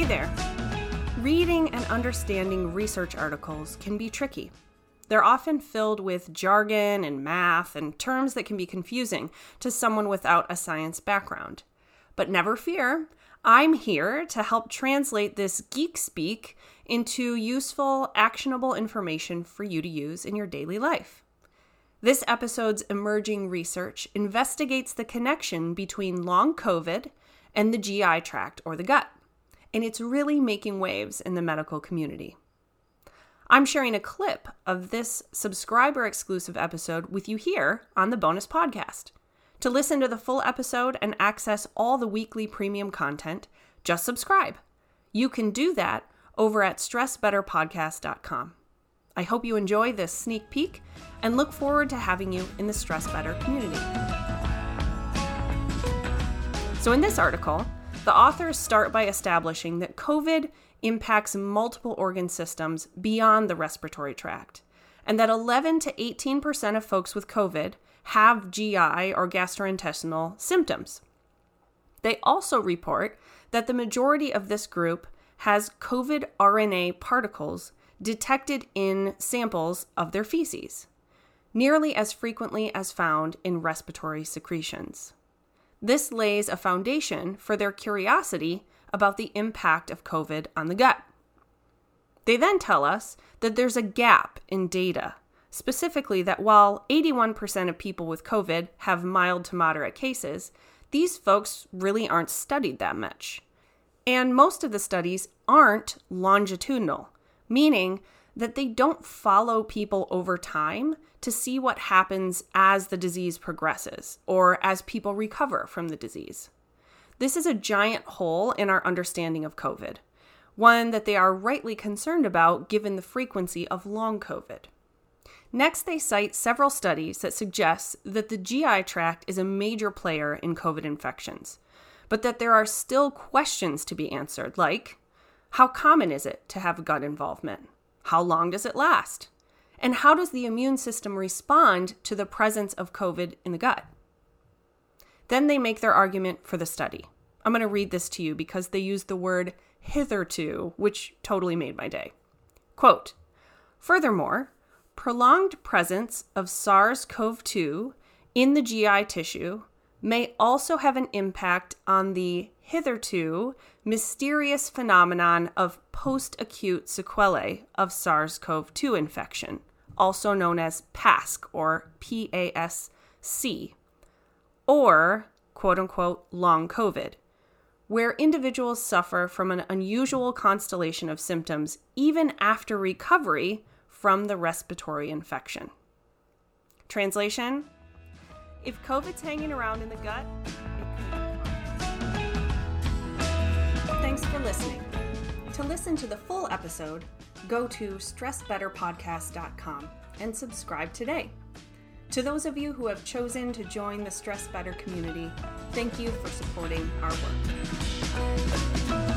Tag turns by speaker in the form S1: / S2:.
S1: Hey there. Reading and understanding research articles can be tricky. They're often filled with jargon and math and terms that can be confusing to someone without a science background. But never fear, I'm here to help translate this geek speak into useful, actionable information for you to use in your daily life. This episode's emerging research investigates the connection between long COVID and the GI tract or the gut, and it's really making waves in the medical community. I'm sharing a clip of this subscriber exclusive episode with you here on the bonus podcast. To listen to the full episode and access all the weekly premium content, just subscribe. You can do that over at stressbetterpodcast.com. I hope you enjoy this sneak peek and look forward to having you in the Stress Better community. So, in this article, the authors start by establishing that COVID impacts multiple organ systems beyond the respiratory tract, and that 11 to 18% of folks with COVID have GI or gastrointestinal symptoms. They also report that the majority of this group has COVID RNA particles detected in samples of their feces, nearly as frequently as found in respiratory secretions. This lays a foundation for their curiosity about the impact of COVID on the gut. They then tell us that there's a gap in data, specifically that while 81% of people with COVID have mild to moderate cases, these folks really aren't studied that much. And most of the studies aren't longitudinal, meaning that they don't follow people over time to see what happens as the disease progresses or as people recover from the disease. This is a giant hole in our understanding of COVID, one that they are rightly concerned about given the frequency of long COVID. Next, they cite several studies that suggest that the GI tract is a major player in COVID infections, but that there are still questions to be answered, like how common is it to have gut involvement? How long does it last? And how does the immune system respond to the presence of COVID in the gut? Then they make their argument for the study. I'm going to read this to you because they use the word hitherto, which totally made my day. Quote Furthermore, prolonged presence of SARS CoV 2 in the GI tissue may also have an impact on the hitherto mysterious phenomenon of post acute sequelae of SARS CoV 2 infection, also known as PASC or PASC, or quote unquote long COVID, where individuals suffer from an unusual constellation of symptoms even after recovery from the respiratory infection. Translation if COVID's hanging around in the gut, Thanks for listening. To listen to the full episode, go to stressbetterpodcast.com and subscribe today. To those of you who have chosen to join the Stress Better community, thank you for supporting our work.